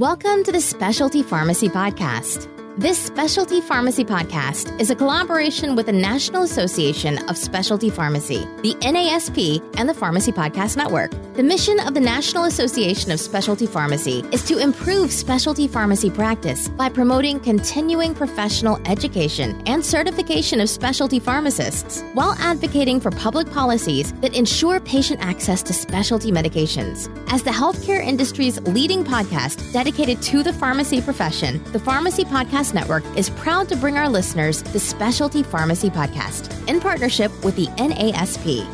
Welcome to the Specialty Pharmacy Podcast. This Specialty Pharmacy Podcast is a collaboration with the National Association of Specialty Pharmacy, the NASP, and the Pharmacy Podcast Network. The mission of the National Association of Specialty Pharmacy is to improve specialty pharmacy practice by promoting continuing professional education and certification of specialty pharmacists while advocating for public policies that ensure patient access to specialty medications. As the healthcare industry's leading podcast dedicated to the pharmacy profession, the Pharmacy Podcast Network is proud to bring our listeners the Specialty Pharmacy Podcast in partnership with the NASP.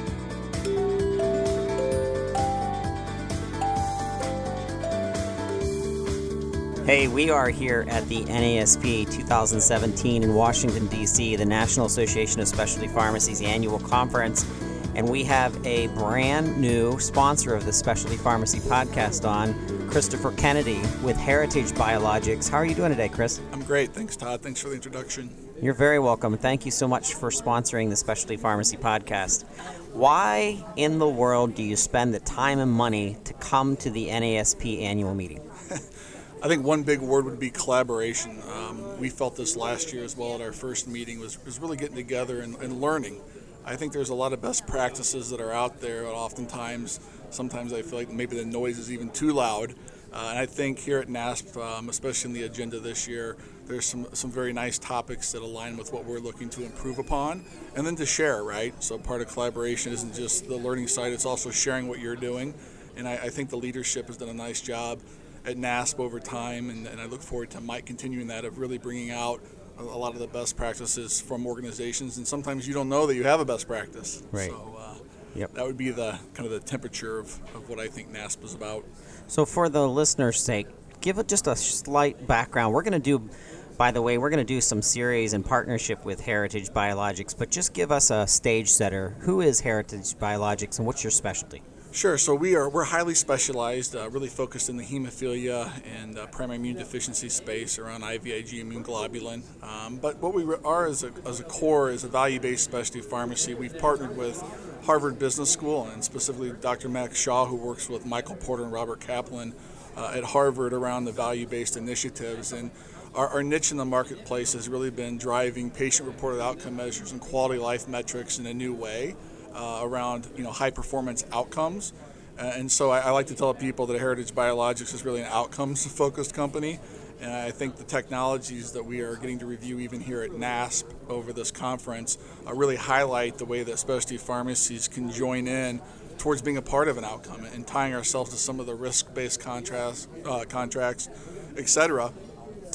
Hey, we are here at the NASP 2017 in Washington, D.C., the National Association of Specialty Pharmacies annual conference. And we have a brand new sponsor of the Specialty Pharmacy podcast on, Christopher Kennedy with Heritage Biologics. How are you doing today, Chris? I'm great. Thanks, Todd. Thanks for the introduction. You're very welcome. Thank you so much for sponsoring the Specialty Pharmacy podcast. Why in the world do you spend the time and money to come to the NASP annual meeting? I think one big word would be collaboration. Um, we felt this last year as well at our first meeting was, was really getting together and, and, learning. I think there's a lot of best practices that are out there. And oftentimes, sometimes I feel like maybe the noise is even too loud. Uh, and I think here at NASP, um, especially in the agenda this year, there's some, some very nice topics that align with what we're looking to improve upon and then to share, right? So part of collaboration isn't just the learning side, it's also sharing what you're doing. And I, I think the leadership has done a nice job at NASP over time, and, and I look forward to Mike continuing that of really bringing out a, lot of the best practices from organizations. And sometimes you don't know that you have a best practice. Right. So uh, yep. that would be the kind of the temperature of, of what I think NASP is about. So for the listener's sake, give it just a slight background. We're going to do by the way, we're going to do some series in partnership with Heritage Biologics, but just give us a stage setter. Who is Heritage Biologics and what's your specialty? Sure. So we are we're highly specialized, uh, really focused in the hemophilia and uh, primary immune deficiency space around IVIG immune globulin. Um, but what we are as a, as a core is a value-based specialty pharmacy. We've partnered with Harvard Business School and specifically Dr. Max Shaw, who works with Michael Porter and Robert Kaplan uh, at Harvard around the value-based initiatives and. Our, our niche in the marketplace has really been driving patient-reported outcome measures and quality life metrics in a new way uh, around you know high performance outcomes. Uh, and so I, I, like to tell people that Heritage Biologics is really an outcomes focused company. And I think the technologies that we are getting to review even here at NASP over this conference uh, really highlight the way that specialty pharmacies can join in towards being a part of an outcome and tying ourselves to some of the risk-based contracts, uh, contracts, et cetera,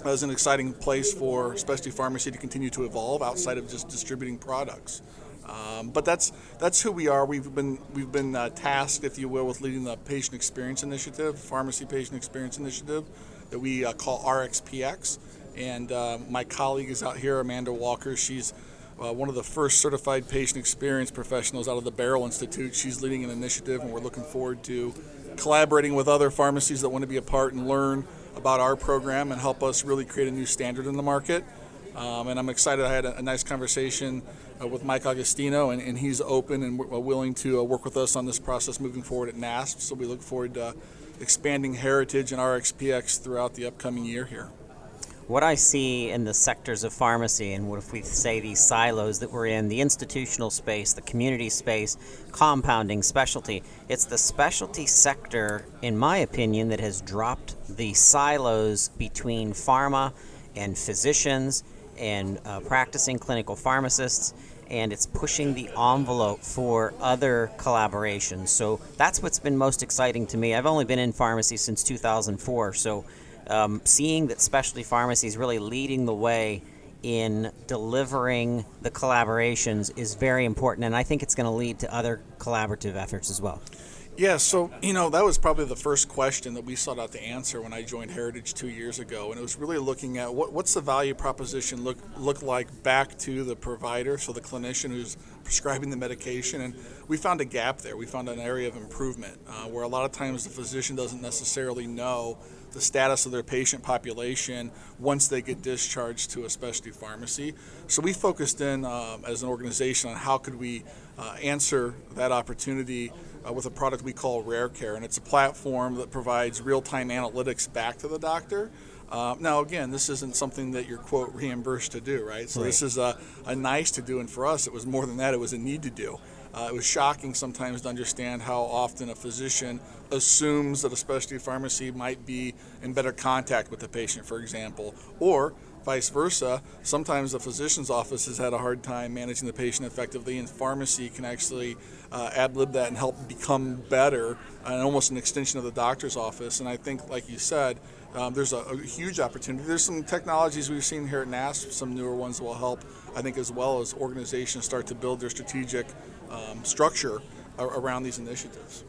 as an exciting place for specialty pharmacy to continue to evolve outside of just distributing products. Um, but that's that's who we are. We've been we've been uh, tasked, if you will, with leading the patient experience initiative, pharmacy patient experience initiative, that we uh, call RxPX. And uh, my colleague is out here, Amanda Walker. She's uh, one of the first certified patient experience professionals out of the Beryl Institute. She's leading an initiative, and we're looking forward to collaborating with other pharmacies that want to be a part and learn about our program and help us really create a new standard in the market. Um, and I'm excited. I had a, a nice conversation uh, with Mike Augustino, and, and, he's open and w- uh, willing to uh, work with us on this process moving forward at NASP. So we look forward to expanding heritage and RxPX throughout the upcoming year here. What I see in the sectors of pharmacy, and what if we say these silos that we're in, the institutional space, the community space, compounding, specialty, it's the specialty sector, in my opinion, that has dropped the silos between pharma and physicians and uh, practicing clinical pharmacists, and it's pushing the envelope for other collaborations. So that's what's been most exciting to me. I've only been in pharmacy since 2004, so um, seeing that specialty pharmacy is really leading the way in delivering the collaborations is very important, and I think it's going to lead to other collaborative efforts as well. Yeah, so you know that was probably the first question that we sought out to answer when I joined Heritage two years ago, and it was really looking at what, what's the value proposition look look like back to the provider, so the clinician who's prescribing the medication, and we found a gap there. We found an area of improvement uh, where a lot of times the physician doesn't necessarily know the status of their patient population once they get discharged to a specialty pharmacy. So we focused in um, as an organization on how could we uh, answer that opportunity uh, with a product we call Rare Care, and it's a platform that provides real-time analytics back to the doctor. Uh, now, again, this isn't something that you're quote reimbursed to do, right? So Right. this is a, a nice to do, and for us, it was more than that; it was a need to do. Uh, it was shocking sometimes to understand how often a physician assumes that a specialty pharmacy might be in better contact with the patient, for example, or vice versa. Sometimes the physician's office has had a hard time managing the patient effectively, and pharmacy can actually uh, ad lib that and help become better, and almost an extension of the doctor's office. And I think, like you said, um, there's a, a huge opportunity. There's some technologies we've seen here at NASP, some newer ones will help, I think, as well as organizations start to build their strategic um, structure around these initiatives.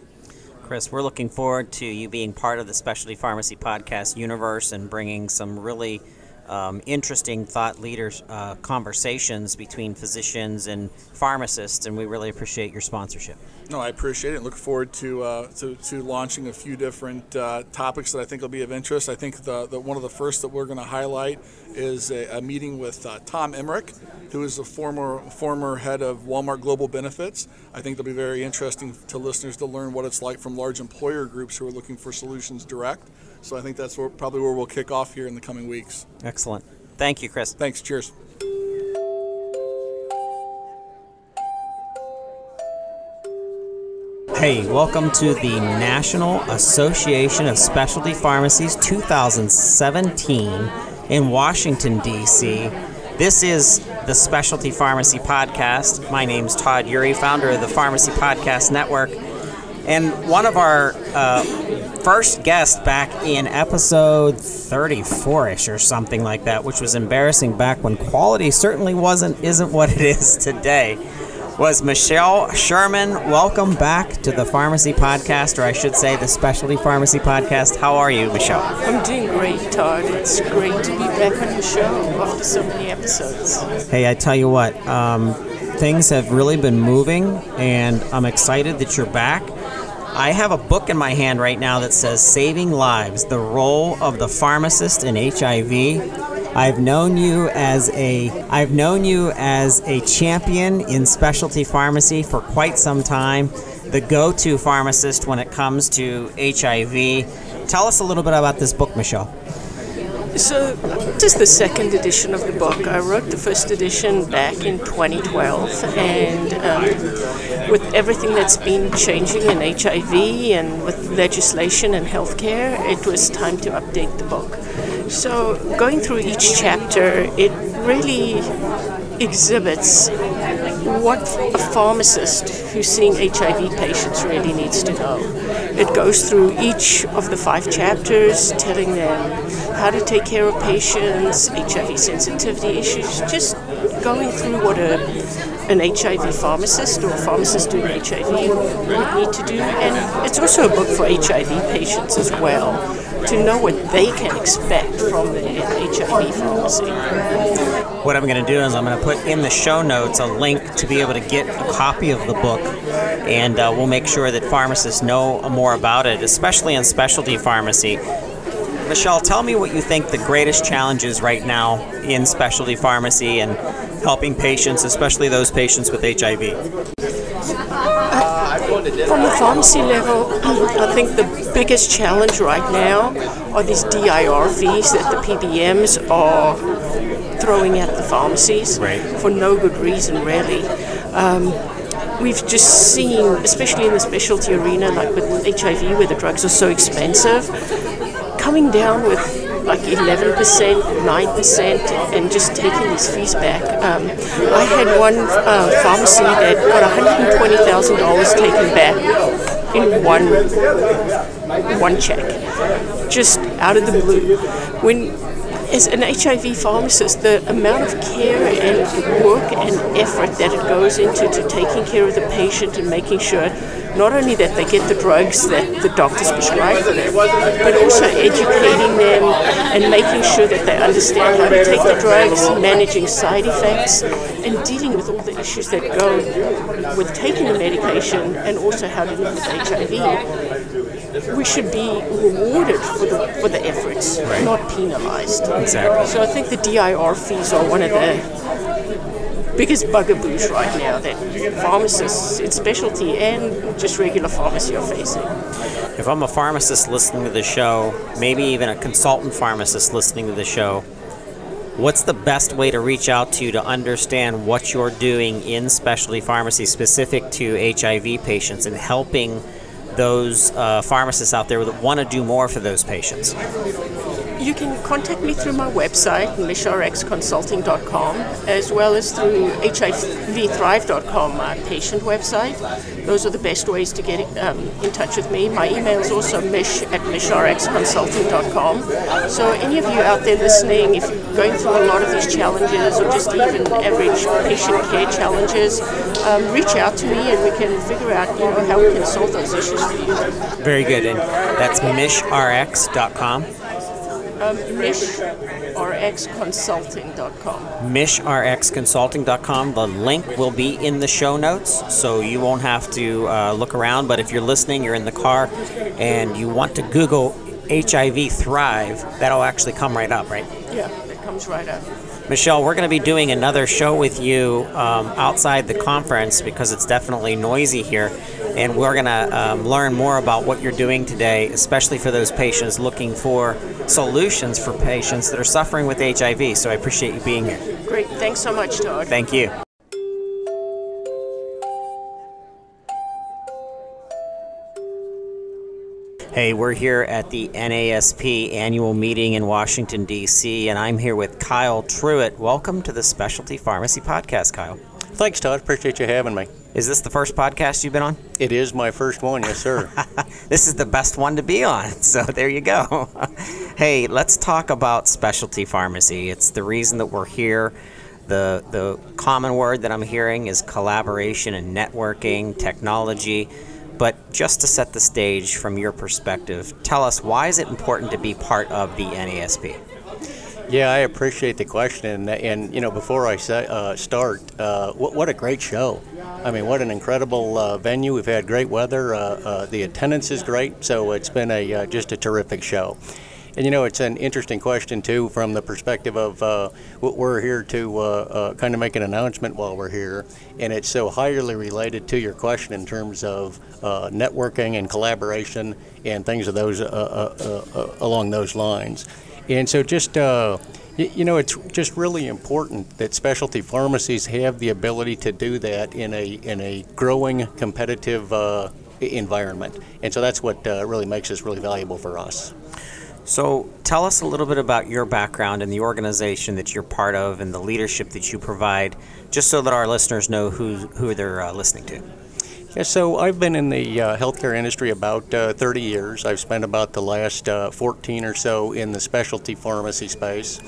Chris, we're looking forward to you being part of the Specialty Pharmacy Podcast universe and bringing some really um, interesting thought leaders uh, conversations between physicians and pharmacists, and we really appreciate your sponsorship. No, I appreciate it. Look forward to uh, to, to launching a few different uh, topics that I think will be of interest. I think the, the one of the first that we're going to highlight is a, a meeting with uh, Tom Emerick, who is the former former head of Walmart Global Benefits. I think it'll be very interesting to listeners to learn what it's like from large employer groups who are looking for solutions direct. So I think that's where, probably where we'll kick off here in the coming weeks. Excellent. Thank you, Chris. Thanks. Cheers. Hey, welcome to the National Association of Specialty Pharmacies 2017 in Washington, D.C. This is the Specialty Pharmacy Podcast. My name's Todd Eury, founder of the Pharmacy Podcast Network. And one of our uh, first guests back in episode 34 ish or something like that, which was embarrassing back when quality certainly wasn't, isn't what it is today was Michelle Sherman. Welcome back to the Pharmacy Podcast, or I should say the Specialty Pharmacy Podcast. How are you, Michelle? I'm doing great, Todd. It's great to be back on the show after so many episodes. Hey, I tell you what, um, things have really been moving, and I'm excited that you're back. I have a book in my hand right now that says Saving Lives The Role of the Pharmacist in HIV. I've known you as a I've known you as a champion in specialty pharmacy for quite some time, the go-to pharmacist when it comes to HIV. Tell us a little bit about this book, Michelle. So, this is the second edition of the book. I wrote the first edition back in 2012, and um, with everything that's been changing in HIV and with legislation and healthcare, it was time to update the book. So, going through each chapter, it really exhibits what a pharmacist who's seeing HIV patients really needs to know. It goes through each of the five chapters, telling them how to take care of patients, HIV sensitivity issues, just going through what a, an HIV pharmacist or a pharmacist doing HIV would need to do. And it's also a book for HIV patients as well, to know what they can expect from their HIV pharmacy. What I'm going to do is I'm going to put in the show notes a link to be able to get a copy of the book, and uh, we'll make sure that pharmacists know more about it, especially in specialty pharmacy. Michelle, tell me what you think the greatest challenge is right now in specialty pharmacy and helping patients, especially those patients with HIV. From the pharmacy level, I think the biggest challenge right now are these DIR fees that the PBMs are throwing at the pharmacies Right. for no good reason, really. Um, we've just seen, especially in the specialty arena, like with HIV, where the drugs are so expensive, coming down with like 11%, 9%, and just taking these fees back. Um, I had one uh, pharmacy that got $120,000 taken back in one one check, just out of the blue. When as an HIV pharmacist, the amount of care and work and effort that it goes into to taking care of the patient and making sure not only that they get the drugs that the doctors prescribe for them, but also educating them and making sure that they understand how to take the drugs, managing side effects, and dealing with all the issues that go with taking the medication and also how to live with HIV we should be rewarded for the for the efforts, not penalized. Exactly. So I think the DIR fees are one of the biggest bugaboos right now that pharmacists in specialty and just regular pharmacy are facing. If I'm a pharmacist listening to the show, maybe even a consultant pharmacist listening to the show, what's the best way to reach out to you to understand what you're doing in specialty pharmacy specific to HIV patients and helping those uh, pharmacists out there that want to do more for those patients? You can contact me through my website, mishrxconsulting.com, as well as through hivthrive.com, my patient website. Those are the best ways to get um, in touch with me. My email is also mish at mishrxconsulting.com. So, any of you out there listening, if you're going through a lot of these challenges or just even average patient care challenges, um, reach out to me and we can figure out you know, how we can solve those issues for you. Very good. And that's mishrx.com um, mishrxconsulting.com. mishrxconsulting.com. The link will be in the show notes, so you won't have to uh, look around. But if you're listening, you're in the car, and you want to Google HIV Thrive, that'll actually come right up, right? Yeah, it comes right up. Michelle, we're going to be doing another show with you um, outside the conference because it's definitely noisy here. And we're going to um, learn more about what you're doing today, especially for those patients looking for solutions for patients that are suffering with HIV. So I appreciate you being here. Great. Thanks so much, Todd. Thank you. Hey, we're here at the NASP annual meeting in Washington, D.C., and I'm here with Kyle Truitt. Welcome to the Specialty Pharmacy Podcast, Kyle. Thanks, Todd. Appreciate you having me. Is this the first podcast you've been on? It is my first one, yes, sir. this is the best one to be on, so there you go. hey, let's talk about specialty pharmacy. It's the reason that we're here. The, the common word that I'm hearing is collaboration and networking, technology. But just to set the stage from your perspective, tell us why is it important to be part of the NASP? Yeah, I appreciate the question, and, and you know, before I say, uh, start, uh, what, what, a great show! I mean, what an incredible uh, venue. We've had great weather. Uh, uh, the attendance is great, so it's been a uh, just a terrific show. And you know, it's an interesting question too, from the perspective of uh, we're here to uh, uh, kind of make an announcement while we're here, and it's so highly related to your question in terms of uh, networking and collaboration and things of those uh, uh, along those lines. And so, just you know, it's just really important that specialty pharmacies have the ability to do that in a in a growing competitive environment, and so that's what really makes this really valuable for us. So, tell us a little bit about your background and the organization that you're part of and the leadership that you provide, just so that our listeners know who, who they're uh, listening to. Yeah, so I've been in the uh, healthcare industry about uh, 30 years. I've spent about the last uh, 14 or so in the specialty pharmacy space.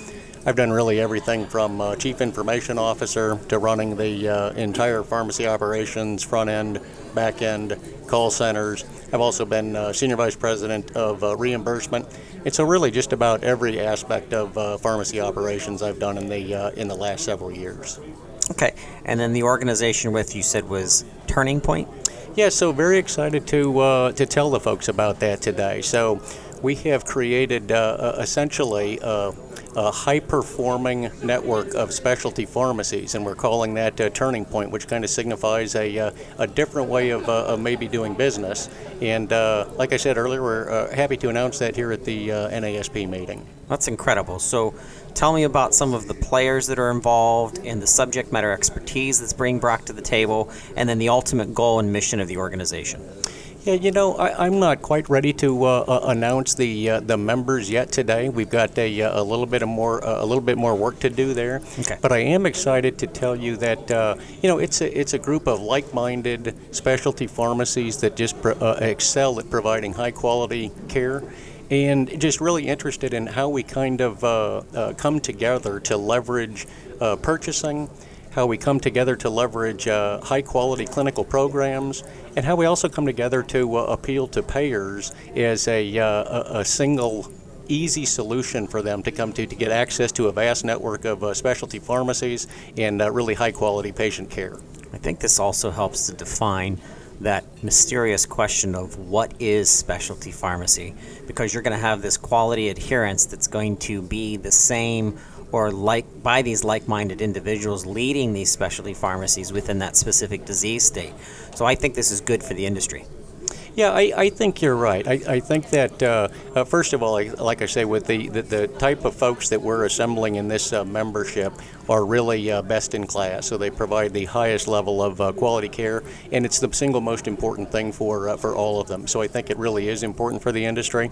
I've done really everything from uh, chief information officer to running the uh, entire pharmacy operations, front end, back end, call centers. I've also been senior vice president of reimbursement. And so, really, just about every aspect of uh, pharmacy operations I've done in the uh, in the last several years. Okay, and then the organization with you said was Turning Point. Yeah, so very excited to to tell the folks about that today. So we have created uh, essentially uh, a high performing network of specialty pharmacies, and we're calling that uh, Turning Point, which kind of signifies a, uh, a different way of, uh, of, maybe doing business. And uh, like I said earlier, we're uh, happy to announce that here at the uh, NASP meeting. That's incredible. So tell me about some of the players that are involved and the subject matter expertise that's being brought to the table, and then the ultimate goal and mission of the organization. Yeah, you know, I, am not quite ready to uh, uh, announce the uh, the members yet today. We've got a, uh, a little bit of more uh, a little bit more work to do there. Okay. But I am excited to tell you that uh, you know it's a it's a group of like-minded specialty pharmacies that just excel at providing high quality care and just really interested in how we kind of uh, uh, come together to leverage uh, purchasing, how we come together to leverage uh, high quality clinical programs, and how we also come together to uh, appeal to payers as a, uh, a, single easy solution for them to come to to get access to a vast network of uh, specialty pharmacies and uh, really high quality patient care. I think this also helps to define that mysterious question of what is specialty pharmacy because you're going to have this quality adherence that's going to be the same or like by these like-minded individuals leading these specialty pharmacies within that specific disease state. So I think this is good for the industry. Yeah, I, I think you're right. I, I think that, uh, uh, first of all, like I say, with the, the, the, type of folks that we're assembling in this uh, membership are really uh, best in class. So they provide the highest level of uh, quality care, and it's the single most important thing for, uh, for all of them. So I think it really is important for the industry.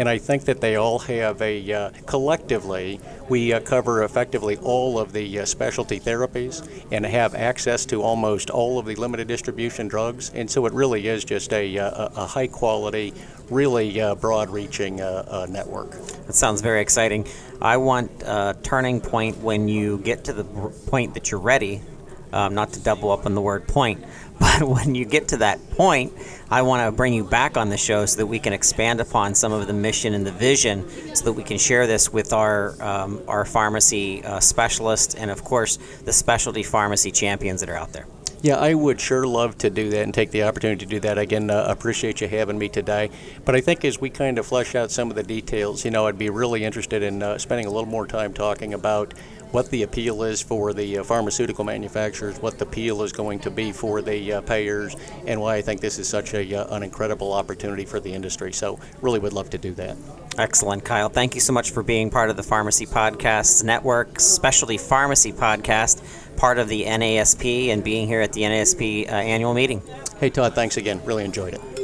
And I think that they all have a, uh, collectively, we uh, cover effectively all of the uh, specialty therapies and have access to almost all of the limited distribution drugs. And so it really is just a, a, a high quality, really uh, broad reaching uh, uh, network. That sounds very exciting. I want a turning point when you get to the point that you're ready, um, not to double up on the word point, but when you get to that point, I want to bring you back on the show so that we can expand upon some of the mission and the vision, so that we can share this with our um, our pharmacy uh, specialists and, of course, the specialty pharmacy champions that are out there. Yeah, I would sure love to do that and take the opportunity to do that. Again, uh, appreciate you having me today. But I think as we kind of flesh out some of the details, you know, I'd be really interested in uh, spending a little more time talking about what the appeal is for the uh, pharmaceutical manufacturers, what the appeal is going to be for the uh, payers, and why I think this is such a, uh, an incredible opportunity for the industry. So, really would love to do that. Excellent, Kyle. Thank you so much for being part of the Pharmacy Podcasts Network, Specialty Pharmacy Podcast, part of the NASP, and being here at the NASP uh, annual meeting. Hey, Todd, thanks again. Really enjoyed it.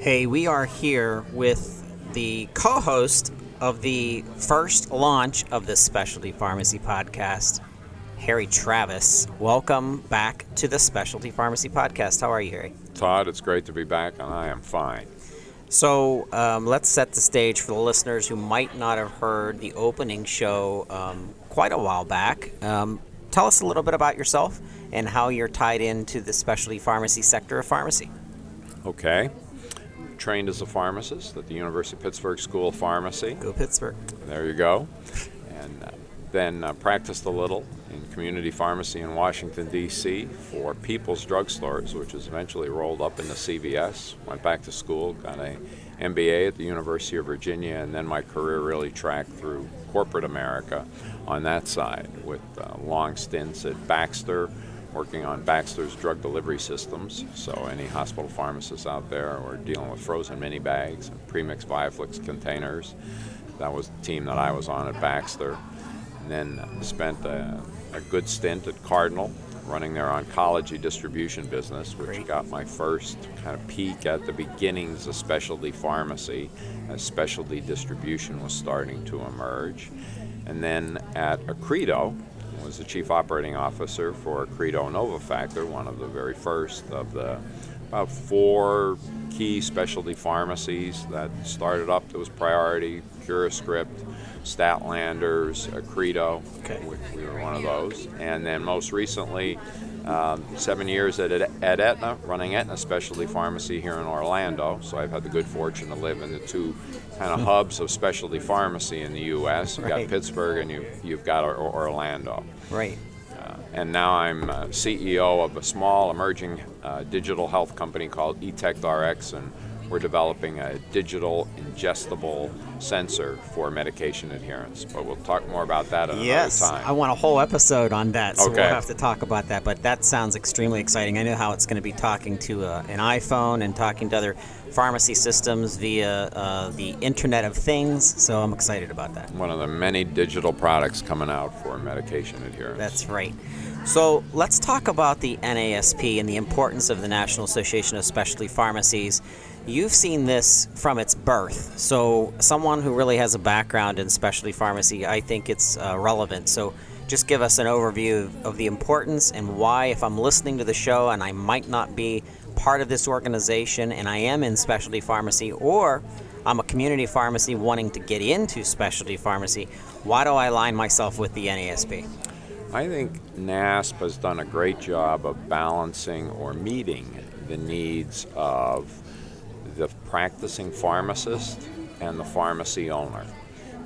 Hey, we are here with the co host of the first launch of the Specialty Pharmacy Podcast, Harry Travis. Welcome back to the Specialty Pharmacy Podcast. How are you, Harry? Todd, it's great to be back, and I am fine. So um, let's set the stage for the listeners who might not have heard the opening show um, quite a while back. Um, tell us a little bit about yourself and how you're tied into the specialty pharmacy sector of pharmacy. Okay trained as a pharmacist at the University of Pittsburgh School of Pharmacy. Go Pittsburgh. There you go. And uh, then uh, practiced a little in community pharmacy in Washington, D.C. for People's Drug Stores, which was eventually rolled up into CVS. Went back to school, got a MBA at the University of Virginia, and then my career really tracked through corporate America on that side with uh, long stints at Baxter working on Baxter's drug delivery systems. So any hospital pharmacists out there who are dealing with frozen mini bags and premixed Viaflex containers. That was the team that I was on at Baxter. And then spent a, a good stint at Cardinal running their oncology distribution business, which Great. got my first kind of peek at the beginnings of specialty pharmacy as specialty distribution was starting to emerge. And then at Accredo, was the chief operating officer for Accredo Novafactor, one of the very first of the about four key specialty pharmacies that started up. There was Priority, CuraScript, Stadtlanders, Credo. Okay. We, we, were one of those. And then most recently, um, seven years at, at Aetna, running Aetna Specialty Pharmacy here in Orlando. So I've had the good fortune to live in the two kind of hubs of specialty pharmacy in the U.S. You've right. got Pittsburgh and you, you've got Orlando. Right. Uh, and now I'm uh, CEO of a small emerging uh, digital health company called etectRx, and we're developing a digital ingestible sensor for medication adherence. But we'll talk more about that another time. yes, time. I want a whole episode on that, so okay. we'll have to talk about that. But that sounds extremely exciting. I know how it's going to be talking to uh, an iPhone and talking to other pharmacy systems via uh, the Internet of Things, so I'm excited about that. One of the many digital products coming out for medication adherence. That's right. So let's talk about the NASP and the importance of the National Association of Specialty Pharmacies You've seen this from its birth. So, someone who really has a background in specialty pharmacy, I think it's uh, relevant. So, just give us an overview of, the importance and why, if I'm listening to the show and I might not be part of this organization and I am in specialty pharmacy or I'm a community pharmacy wanting to get into specialty pharmacy, why do I align myself with the NASP? I think NASP has done a great job of balancing or meeting the needs of the practicing pharmacist and the pharmacy owner.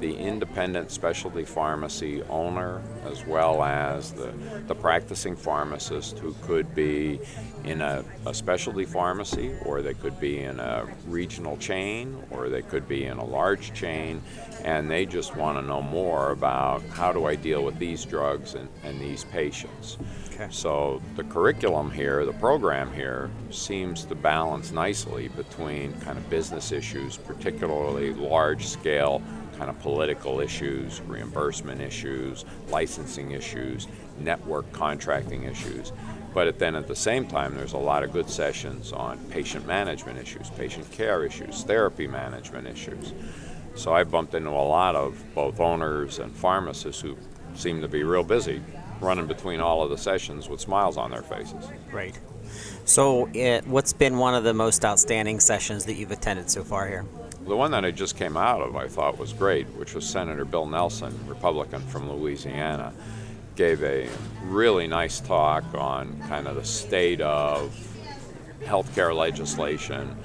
The independent specialty pharmacy owner as well as the, the practicing pharmacist who could be in a, a specialty pharmacy or they could be in a regional chain or they could be in a large chain and they just want to know more about how do I deal with these drugs and, and these patients. Okay. So the curriculum here, the program here, seems to balance nicely between kind of business issues, particularly large scale kind of political issues, reimbursement issues, licensing issues, network contracting issues. But then at the same time, there's a lot of good sessions on patient management issues, patient care issues, therapy management issues. So I bumped into a lot of both owners and pharmacists who seem to be real busy running between all of the sessions with smiles on their faces. Right. So, it, what's been one of the most outstanding sessions that you've attended so far here? The one that I just came out of, I thought was great, which was Senator Bill Nelson, Republican from Louisiana, gave a really nice talk on kind of the state of healthcare legislation,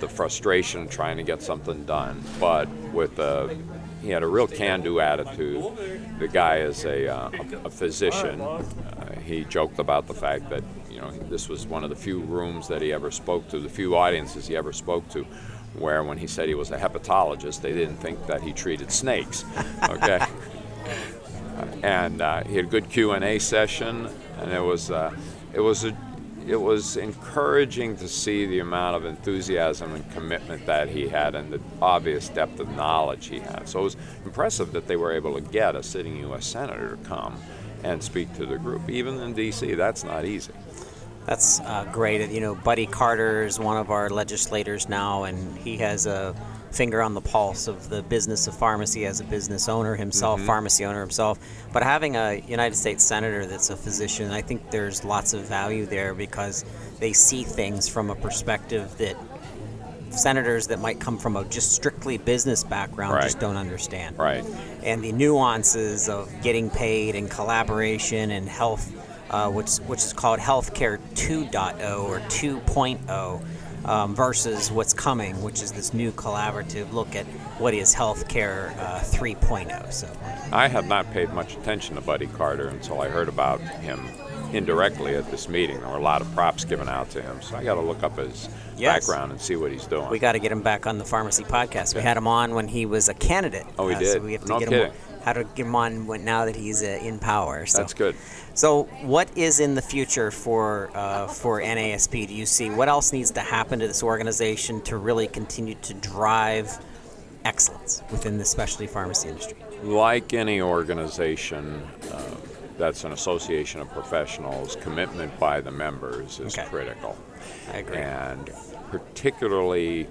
the frustration trying to get something done, but with a he had a real can-do attitude. The guy is a, uh, a, physician. Uh, he joked about the fact that you know this was one of the few rooms that he ever spoke to, the few audiences he ever spoke to, where when he said he was a hepatologist, they didn't think that he treated snakes. Okay. and uh, he had a good Q and A session, and it was uh, it was a it was encouraging to see the amount of enthusiasm and commitment that he had and the obvious depth of knowledge he had. So it was impressive that they were able to get a sitting U.S. senator to come and speak to the group. Even in D.C., that's not easy. That's uh, great. You know, Buddy Carter is one of our legislators now, and he has a finger on the pulse of the business of pharmacy as a business owner himself, Mhm. pharmacy owner himself. But having a United States senator that's a physician, I think there's lots of value there because they see things from a perspective that senators that might come from a just strictly business background Right. just don't understand. Right. And the nuances of getting paid and collaboration and health, uh, which which is called healthcare 2.0 or 2.0 um, versus what's coming, which is this new collaborative look at what is healthcare uh, 3.0. So I have not paid much attention to Buddy Carter until I heard about him indirectly at this meeting. There were a lot of props given out to him, so I got to look up his Yes. background and see what he's doing. we got to get him back on the pharmacy podcast. We had him on when he was a candidate. Oh, we uh, did? So we have to No get kidding. him. How to get him on now that he's uh, in power. So. That's good. So, what is in the future for uh, for NASP? Do you see what else needs to happen to this organization to really continue to drive excellence within the specialty pharmacy industry? Like any organization uh, that's an association of professionals, commitment by the members is Okay. critical. I agree. And particularly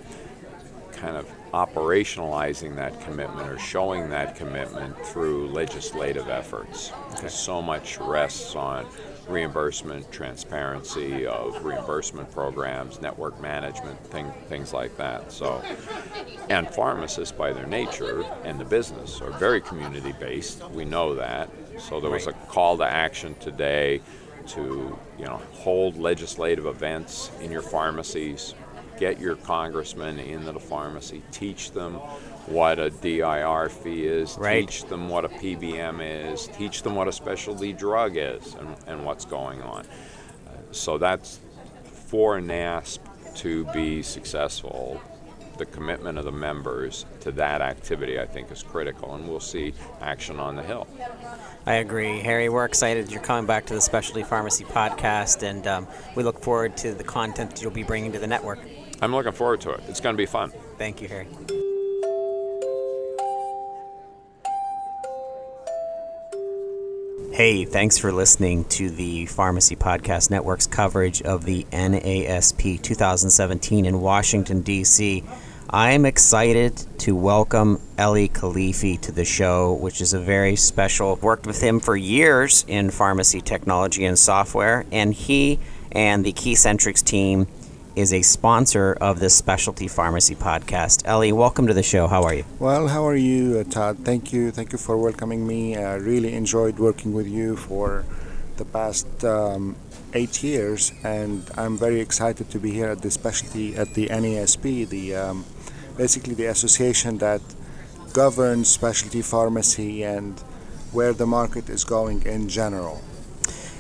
kind of operationalizing that commitment or showing that commitment through legislative efforts. Because so much rests on reimbursement, transparency of reimbursement programs, network management, thing, things like that. So, and pharmacists, by their nature and the business, are very community based. We know that. So there was a call to action today to, you know, hold legislative events in your pharmacies, get your congressman into the pharmacy, teach them what a DIR fee is, Right. teach them what a PBM is, teach them what a specialty drug is and, and what's going on. Uh, So that's for NASP to be successful. The commitment of the members to that activity, I think, is critical, and we'll see action on the Hill. I agree, Harry. We're excited you're coming back to the Specialty Pharmacy podcast, and um, we look forward to the content that you'll be bringing to the network. I'm looking forward to it. It's going to be fun. Thank you, Harry. Hey, thanks for listening to the Pharmacy Podcast Network's coverage of the NASP 2017 in Washington, D.C. I'm excited to welcome Eli Khalifi to the show, which is a very special. I've worked with him for years in pharmacy technology and software, and he and the Keycentrix team is a sponsor of this specialty pharmacy podcast. Ellie, welcome to the show. How are you? Well, how are you, uh, Todd? Thank you. Thank you for welcoming me. I really enjoyed working with you for the past um, eight years, and I'm very excited to be here at the specialty at the NASP, the um, basically the association that governs specialty pharmacy and where the market is going in general.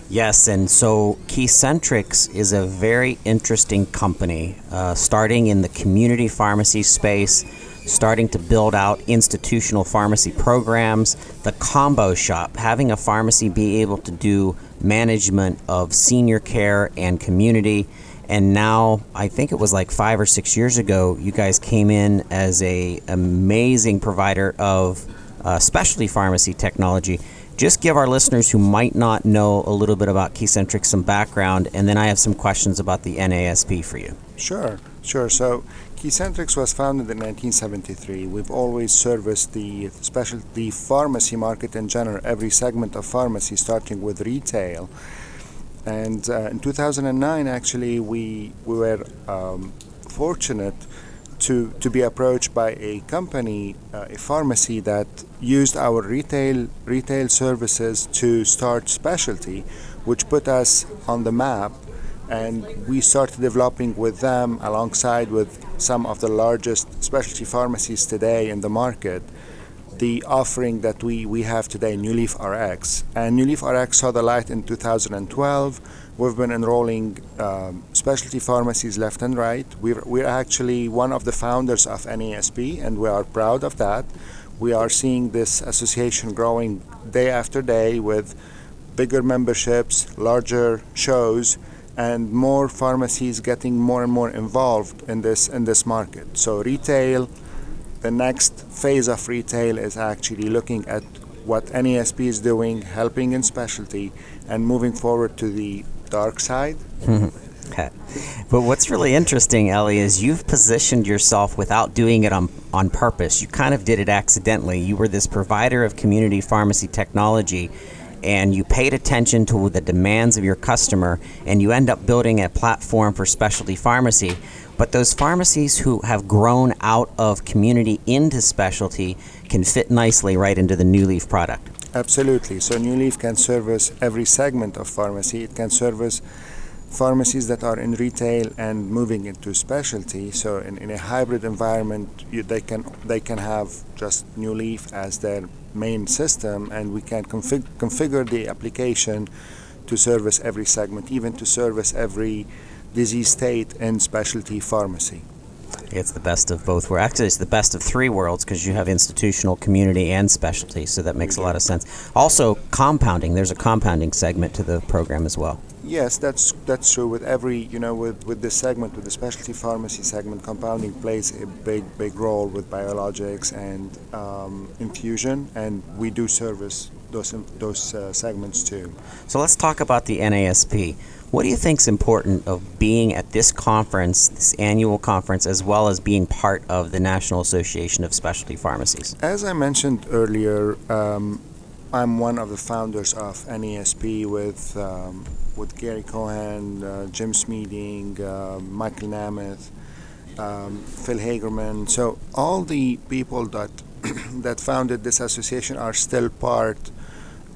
Yes, and so Keycentrix is a very interesting company, uh, starting in the community pharmacy space, starting to build out institutional pharmacy programs, the combo shop, having a pharmacy be able to do management of senior care and community. And now, I think it was like five or six years ago, you guys came in as a amazing provider of uh, specialty pharmacy technology just give our listeners who might not know a little bit about Keycentrix some background, and then I have some questions about the NASP for you. Sure, sure. So, Keycentrix was founded in 1973. We've always serviced the special the pharmacy market in general, every segment of pharmacy, starting with retail. And uh, in 2009, actually, we we were um, fortunate to, to be approached by a company, uh, a pharmacy that used our retail retail services to start specialty, which put us on the map, and we started developing with them alongside with some of the largest specialty pharmacies today in the market. The offering that we, we have today, New Leaf RX. And New Leaf RX saw the light in 2012 We've been enrolling um, specialty pharmacies left and right. We're, we're actually one of the founders of NASP, and we are proud of that. We are seeing this association growing day after day with bigger memberships, larger shows, and more pharmacies getting more and more involved in this in this market. So retail, the next phase of retail is actually looking at what NASP is doing, helping in specialty, and moving forward to the dark side. okay. But what's really interesting, Ellie, is you've positioned yourself without doing it on, on purpose. You kind of did it accidentally. You were this provider of community pharmacy technology and you paid attention to the demands of your customer and you end up building a platform for specialty pharmacy. But those pharmacies who have grown out of community into specialty can fit nicely right into the New Leaf product. Absolutely. So New Leaf can service every segment of pharmacy. It can service pharmacies that are in retail and moving into specialty. So in, in a hybrid environment, you, they can they can have just New Leaf as their main system, and we can config, configure the application to service every segment, even to service every disease state in specialty pharmacy. It's the best of both worlds. Actually, it's the best of three worlds because you have institutional, community, and specialty. So that makes a lot of sense. Also, compounding. There's a compounding segment to the program as well. Yes, that's that's true. With every, you know, with with this segment, with the specialty pharmacy segment, compounding plays a big big role with biologics and um, infusion, and we do service those those uh, segments too. So let's talk about the NASP. What do you think is important of being at this conference, this annual conference, as well as being part of the National Association of Specialty Pharmacies? As I mentioned earlier, um, I'm one of the founders of NESP with um, with Gary Cohen, uh, Jim Smeeding, uh, Michael Nemeth, um, Phil Hagerman. So all the people that that founded this association are still part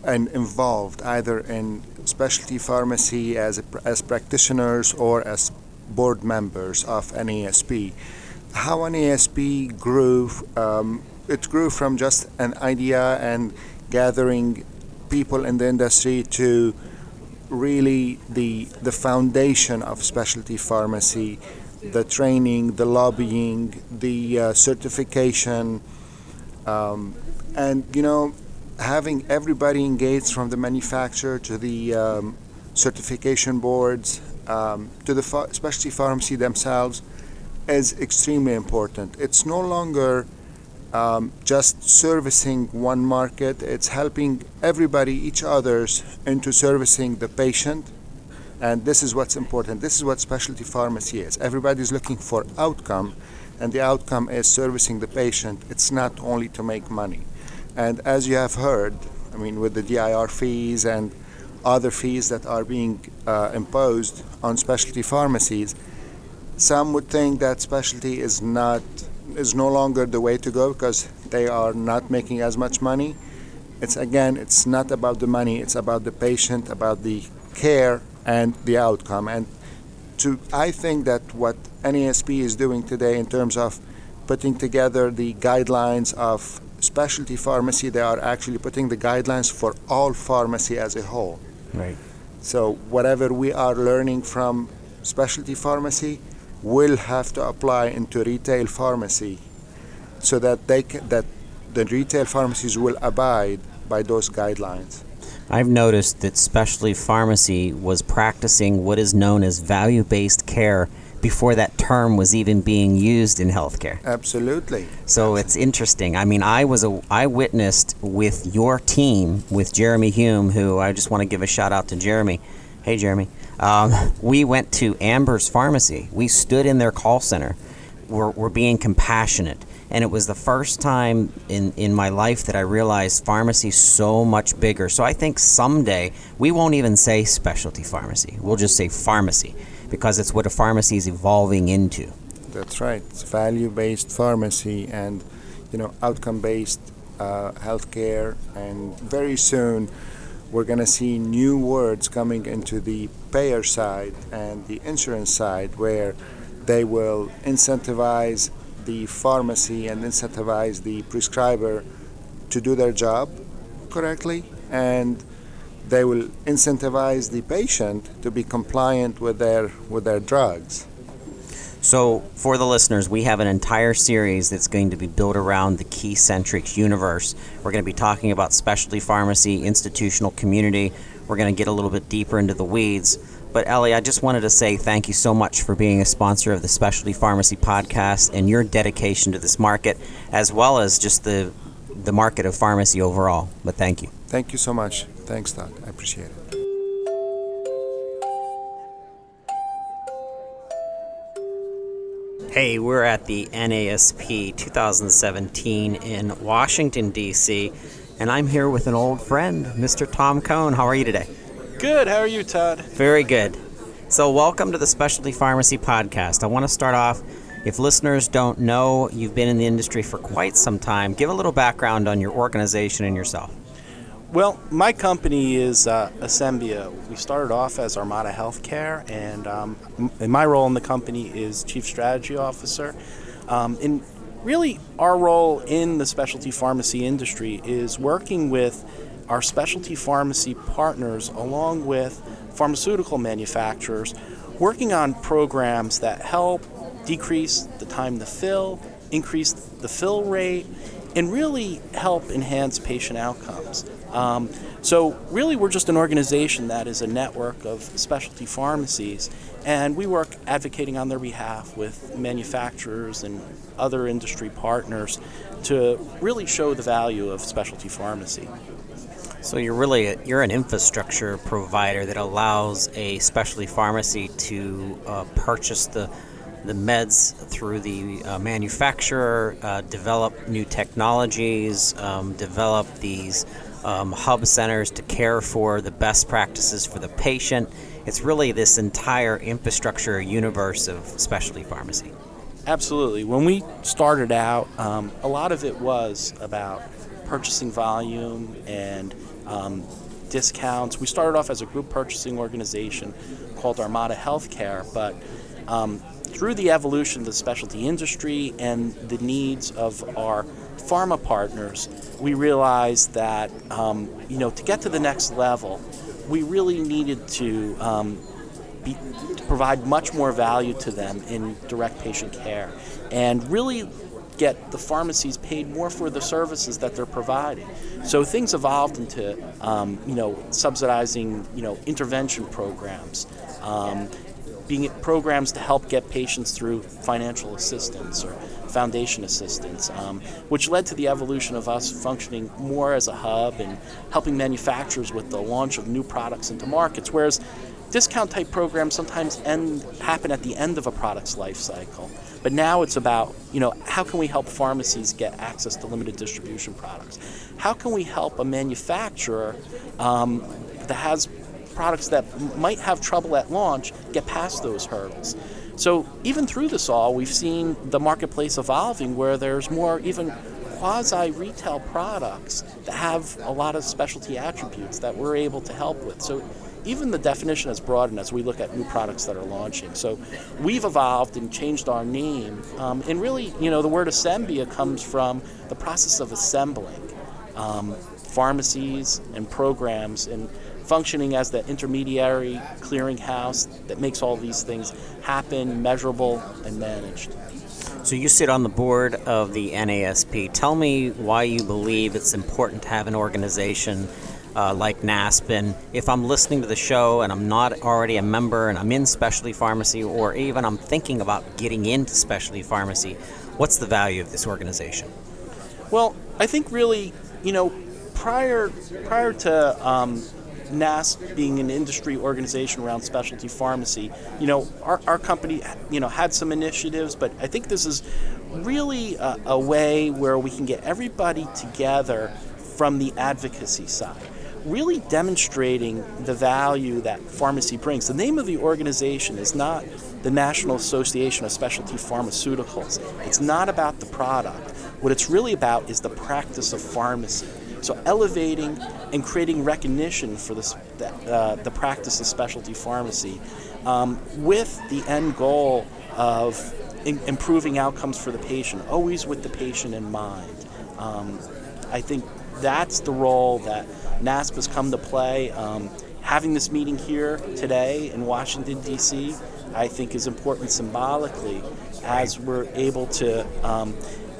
and involved either in specialty pharmacy as, a, as practitioners or as board members of NESP. How NESP grew, um, it grew from just an idea and gathering people in the industry to really the, the foundation of specialty pharmacy, the training, the lobbying, the uh, certification, um, and you know having everybody engaged from the manufacturer to the um, certification boards um, to the ph- specialty pharmacy themselves is extremely important. It's no longer um, just servicing one market, it's helping everybody, each others, into servicing the patient. And this is what's important. This is what specialty pharmacy is. Everybody's looking for outcome, and the outcome is servicing the patient. It's not only to make money. And as you have heard, I mean, with the DIR fees and other fees that are being uh, imposed on specialty pharmacies, some would think that specialty is not is no longer the way to go because they are not making as much money. It's again, it's not about the money; it's about the patient, about the care and the outcome. And to I think that what NASP is doing today in terms of putting together the guidelines of specialty pharmacy, they are actually putting the guidelines for all pharmacy as a whole. Right. So whatever we are learning from specialty pharmacy will have to apply into retail pharmacy so that they can, that the retail pharmacies will abide by those guidelines. I've noticed that specialty pharmacy was practicing what is known as value based care before that term was even being used in healthcare. Absolutely. So it's interesting. I mean, I was a I witnessed with your team with Jeremy Hume, who I just want to give a shout out to Jeremy. Hey, Jeremy. Um, we went to Amber's Pharmacy. We stood in their call center. We're, we're being compassionate. And it was the first time in, in my life that I realized pharmacy's so much bigger. So I think someday we won't even say specialty pharmacy. We'll just say pharmacy because it's what a pharmacy is evolving into. That's right. It's value-based pharmacy and you know outcome-based uh, healthcare, and very soon we're going to see new words coming into the payer side and the insurance side where they will incentivize the pharmacy and incentivize the prescriber to do their job correctly and they will incentivize the patient to be compliant with their with their drugs. So, for the listeners, we have an entire series that's going to be built around the Keycentrix universe. We're going to be talking about specialty pharmacy, institutional community. We're going to get a little bit deeper into the weeds. But, Ellie, I just wanted to say thank you so much for being a sponsor of the Specialty Pharmacy podcast and your dedication to this market, as well as just the, the market of pharmacy overall. But thank you. Thank you so much. Thanks, Todd. I appreciate it. Hey, we're at the NASP 2017 in Washington, D.C., and I'm here with an old friend, Mr. Tom Cohn. How are you today? Good. How are you, Todd? Very good. So, welcome to the Specialty Pharmacy Podcast. I want to start off. If listeners don't know, you've been in the industry for quite some time. Give a little background on your organization and yourself. Well, my company is uh, Assembia. We started off as Armada Healthcare, and um, m- my role in the company is Chief Strategy Officer. Um, and really, our role in the specialty pharmacy industry is working with our specialty pharmacy partners along with pharmaceutical manufacturers, working on programs that help decrease the time to fill, increase the fill rate, and really help enhance patient outcomes. Um, so, really, we're just an organization that is a network of specialty pharmacies, and we work advocating on their behalf with manufacturers and other industry partners to really show the value of specialty pharmacy. So you're really a, you're an infrastructure provider that allows a specialty pharmacy to uh, purchase the the meds through the uh, manufacturer, uh, develop new technologies, um, develop these um, hub centers to care for the best practices for the patient. It's really this entire infrastructure universe of specialty pharmacy. Absolutely. When we started out, um, a lot of it was about purchasing volume and um, discounts. We started off as a group purchasing organization called Armada Healthcare, but um, through the evolution of the specialty industry and the needs of our pharma partners, we realized that um, you know to get to the next level, we really needed to, um, be, to provide much more value to them in direct patient care, and really get the pharmacies paid more for the services that they're providing. So things evolved into um, you know subsidizing you know intervention programs. Um, being programs to help get patients through financial assistance or foundation assistance, um, which led to the evolution of us functioning more as a hub and helping manufacturers with the launch of new products into markets. Whereas discount type programs sometimes end happen at the end of a product's life cycle. But now it's about, you know, how can we help pharmacies get access to limited distribution products? How can we help a manufacturer um, that has products that might have trouble at launch get past those hurdles. So even through this all, we've seen the marketplace evolving where there's more even quasi retail products that have a lot of specialty attributes that we're able to help with. So even the definition has broadened as we look at new products that are launching. So we've evolved and changed our name. Um, and really, you know, the word Assembia comes from the process of assembling um, pharmacies and programs and functioning as the intermediary clearinghouse that makes all these things happen, measurable, and managed. So you sit on the board of the NASP. Tell me why you believe it's important to have an organization uh, like NASP. And if I'm listening to the show and I'm not already a member and I'm in specialty pharmacy, or even I'm thinking about getting into specialty pharmacy, what's the value of this organization? Well, I think really, you know, prior prior to um, NASP being an industry organization around specialty pharmacy, you know, our, our company, you know, had some initiatives, but I think this is really a, a way where we can get everybody together from the advocacy side really demonstrating the value that pharmacy brings. The name of the organization is not the National Association of Specialty Pharmaceuticals. It's not about the product. What it's really about is the practice of pharmacy. So elevating and creating recognition for this, uh, the practice of specialty pharmacy um, with the end goal of in- improving outcomes for the patient, always with the patient in mind. Um, I think that's the role that NASP has come to play. Um, having this meeting here today in Washington, D.C., I think is important symbolically as we're able to um,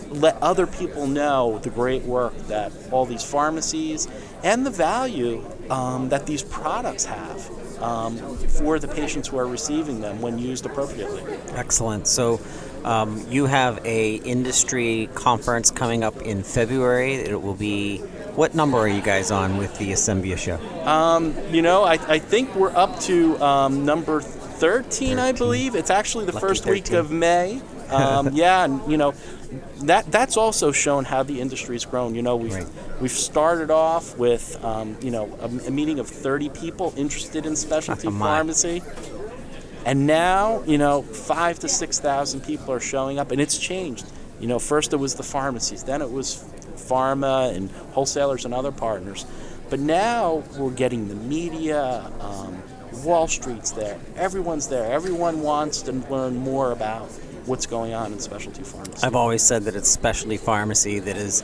let other people know the great work that all these pharmacies and the value um, that these products have um, for the patients who are receiving them when used appropriately. Excellent. So um, you have a industry conference coming up in February. It will be what number are you guys on with the Assembia show? Um, you know, I, I, think we're up to um, number 13, 13, I believe. It's actually the Lucky first 13. week of May. Um, yeah, and you know, that that's also shown how the industry's grown. You know, we've Right. we've started off with um, you know a, a meeting of 30 people interested in specialty pharmacy. And now, you know, five to six thousand people are showing up, and it's changed. You know, first it was the pharmacies, then it was pharma and wholesalers and other partners, but now we're getting the media. Um, Wall Street's there. Everyone's there. Everyone wants to learn more about what's going on in specialty pharmacy. I've always said that it's specialty pharmacy that is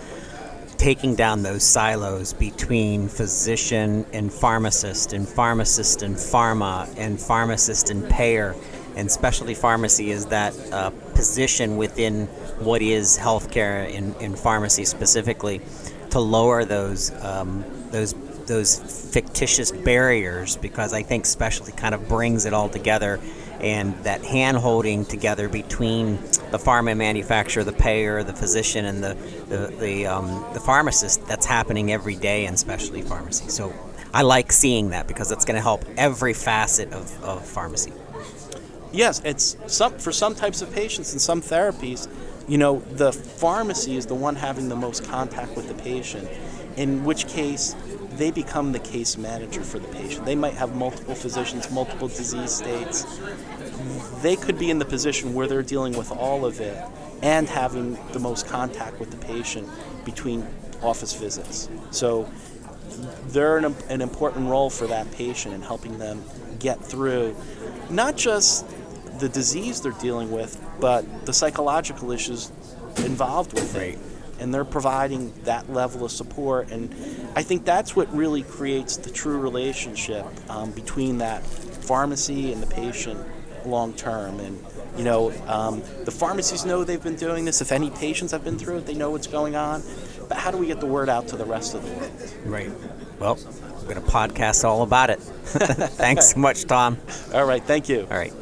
taking down those silos between physician and pharmacist, and pharmacist and pharma, and pharmacist and payer. And specialty pharmacy is that uh, position within what is healthcare in, in pharmacy specifically to lower those um, those those fictitious barriers because I think specialty kind of brings it all together and that hand holding together between the pharma manufacturer, the payer, the physician, and the the the, um, the pharmacist. That's happening every day in specialty pharmacy. So I like seeing that because it's going to help every facet of, of pharmacy. Yes, it's some for some types of patients and some therapies. You know, the pharmacy is the one having the most contact with the patient, in which case they become the case manager for the patient. They might have multiple physicians, multiple disease states. They could be in the position where they're dealing with all of it and having the most contact with the patient between office visits. So they're an, an important role for that patient in helping them get through not just the disease they're dealing with, but the psychological issues involved with it. And they're providing that level of support. And I think that's what really creates the true relationship um, between that pharmacy and the patient long term. And, you know, um, the pharmacies know they've been doing this. If any patients have been through it, they know what's going on. But how do we get the word out to the rest of the world? Right. Well, we're going to podcast all about it. Thanks so much, Tom. All right, thank you. All right.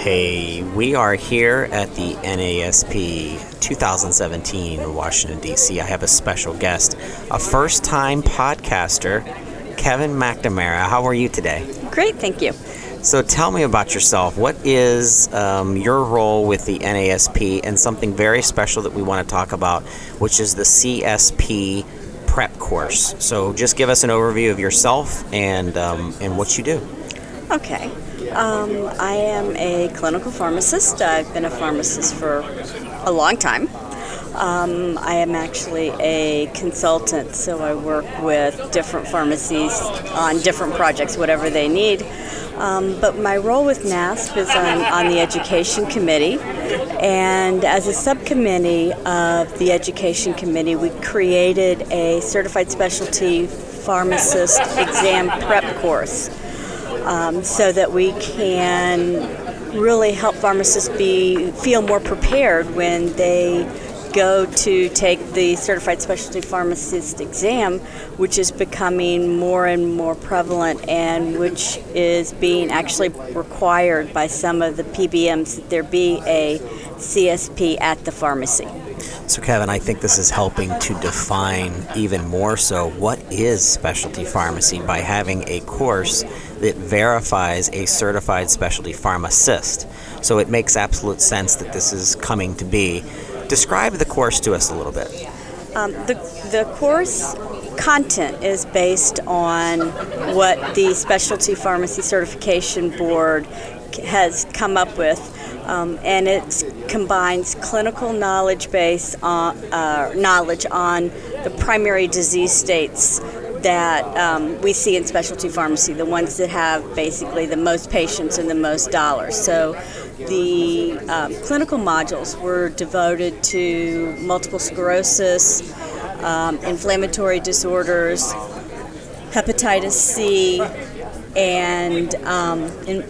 Hey, we are here at the NASP 2017 in Washington, D.C. I have a special guest, a first time podcaster, Kevin McNamara. How are you today? Great, thank you. So tell me about yourself. What is um, your role with the NASP and something very special that we want to talk about, which is the CSP prep course? So just give us an overview of yourself and, um, and what you do. Okay. Um, I am a clinical pharmacist. I've been a pharmacist for a long time. Um, I am actually a consultant, so I work with different pharmacies on different projects, whatever they need. Um, but my role with NASP is I'm on the Education Committee, and as a subcommittee of the Education Committee, we created a certified specialty pharmacist exam prep course um, so that we can really help pharmacists be feel more prepared when they go to take the certified specialty pharmacist exam, which is becoming more and more prevalent and which is being actually required by some of the PBMs that there be a CSP at the pharmacy. So, Kevin, I think this is helping to define even more so what is specialty pharmacy by having a course that verifies a certified specialty pharmacist. So, it makes absolute sense that this is coming to be. Describe the course to us a little bit. Um, the, the course content is based on what the Specialty Pharmacy Certification Board has come up with, um, and it combines clinical knowledge base on, uh, knowledge on the primary disease states that um, we see in specialty pharmacy, the ones that have basically the most patients and the most dollars. So the um, clinical modules were devoted to multiple sclerosis, um, inflammatory disorders, hepatitis C, and um, in,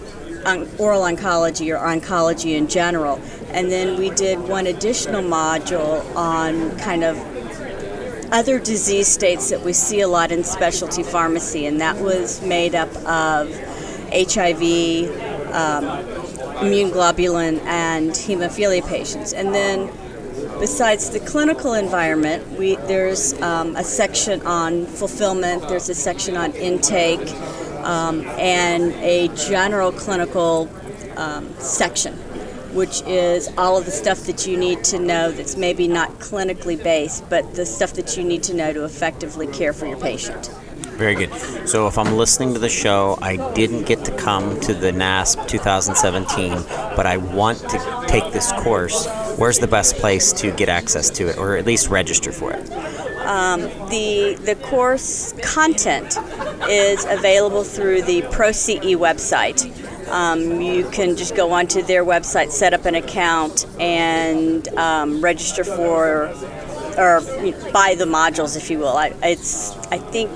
on oral oncology or oncology in general. And then we did one additional module on kind of other disease states that we see a lot in specialty pharmacy, and that was made up of HIV, um, immune globulin, and hemophilia patients. And then besides the clinical environment, we, there's um, a section on fulfillment, there's a section on intake, um, and a general clinical um, section which is all of the stuff that you need to know that's maybe not clinically based, but the stuff that you need to know to effectively care for your patient. Very good. So, if I'm listening to the show, I didn't get to come to the NASP 2017, but I want to take this course. Where's the best place to get access to it, or at least register for it? Um, the the course content is available through the ProCE website. Um, you can just go onto their website, set up an account, and um, register for or buy the modules, if you will. I, it's I think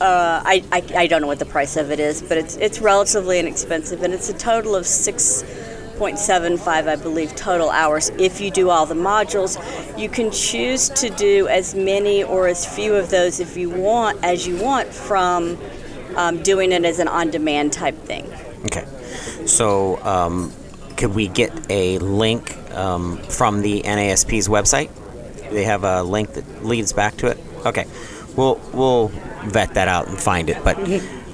uh, I, I, I don't know what the price of it is, but it's it's relatively inexpensive, and it's a total of six. 0.75, I believe, total hours. If you do all the modules, you can choose to do as many or as few of those if you want, as you want, from um, doing it as an on demand type thing. Okay. So, um, could we get a link um, from the NASP's website? They have a link that leads back to it? Okay. We'll, we'll vet that out and find it. But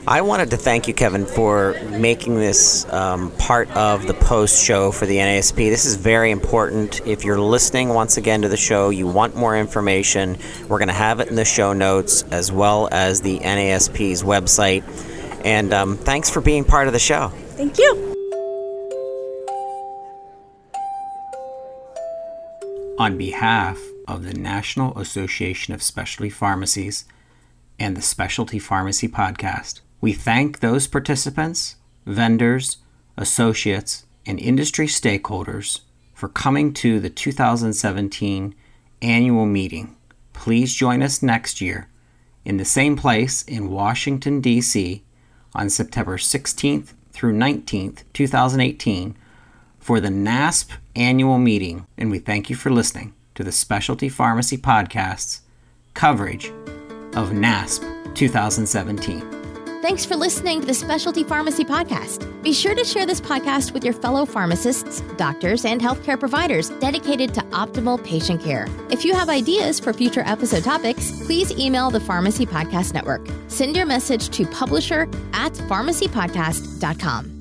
I wanted to thank you, Kevin, for making this um, part of the post show for the NASP. This is very important. If you're listening once again to the show, you want more information, we're going to have it in the show notes as well as the NASP's website. And um, thanks for being part of the show. Thank you. On behalf of the National Association of Specialty Pharmacies and the Specialty Pharmacy Podcast, we thank those participants, vendors, associates, and industry stakeholders for coming to the 2017 annual meeting. Please join us next year in the same place in Washington, D.C. on September 16th through 19th, 2018 for the NASP annual meeting, and we thank you for listening to the Specialty Pharmacy Podcast's coverage of NASP 2017. Thanks for listening to the Specialty Pharmacy Podcast. Be sure to share this podcast with your fellow pharmacists, doctors, and healthcare providers dedicated to optimal patient care. If you have ideas for future episode topics, please email the Pharmacy Podcast Network. Send your message to publisher at pharmacypodcast.com.